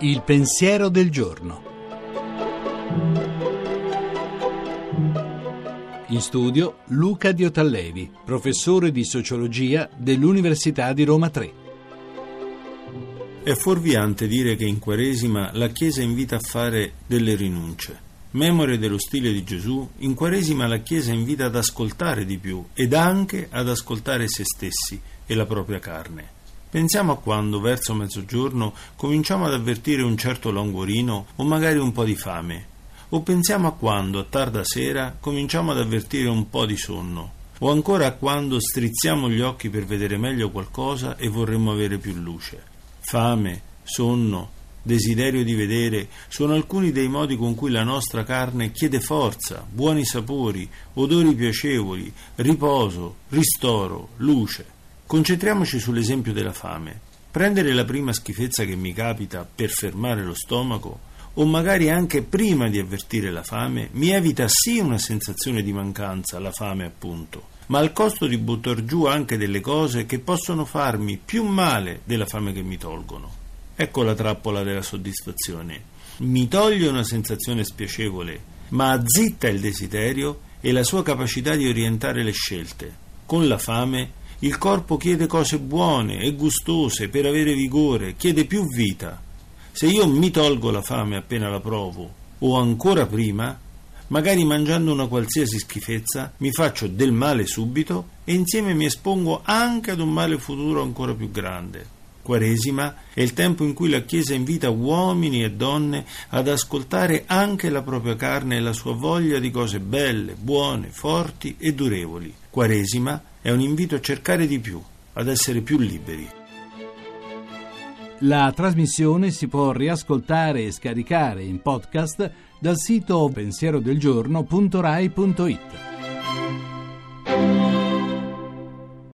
Il pensiero del giorno. In studio Luca Diotallevi, professore di sociologia dell'Università di Roma 3. È fuorviante dire che in Quaresima la Chiesa invita a fare delle rinunce. Memore dello stile di Gesù, in Quaresima la Chiesa invita ad ascoltare di più ed anche ad ascoltare se stessi e la propria carne. Pensiamo a quando, verso mezzogiorno, cominciamo ad avvertire un certo languorino o magari un po' di fame. O pensiamo a quando, a tarda sera, cominciamo ad avvertire un po' di sonno. O ancora a quando strizziamo gli occhi per vedere meglio qualcosa e vorremmo avere più luce. Fame, sonno, desiderio di vedere sono alcuni dei modi con cui la nostra carne chiede forza, buoni sapori, odori piacevoli, riposo, ristoro, luce. Concentriamoci sull'esempio della fame. Prendere la prima schifezza che mi capita per fermare lo stomaco, o magari anche prima di avvertire la fame, mi evita sì una sensazione di mancanza, la fame appunto, ma al costo di buttar giù anche delle cose che possono farmi più male della fame che mi tolgono. Ecco la trappola della soddisfazione. Mi toglie una sensazione spiacevole, ma azzitta il desiderio e la sua capacità di orientare le scelte. Con la fame il corpo chiede cose buone e gustose per avere vigore, chiede più vita. Se io mi tolgo la fame appena la provo, o ancora prima, magari mangiando una qualsiasi schifezza, mi faccio del male subito e insieme mi espongo anche ad un male futuro ancora più grande. Quaresima è il tempo in cui la Chiesa invita uomini e donne ad ascoltare anche la propria carne e la sua voglia di cose belle, buone, forti e durevoli. Quaresima è un invito a cercare di più, ad essere più liberi. La trasmissione si può riascoltare e scaricare in podcast dal sito pensierodelgiorno.rai.it.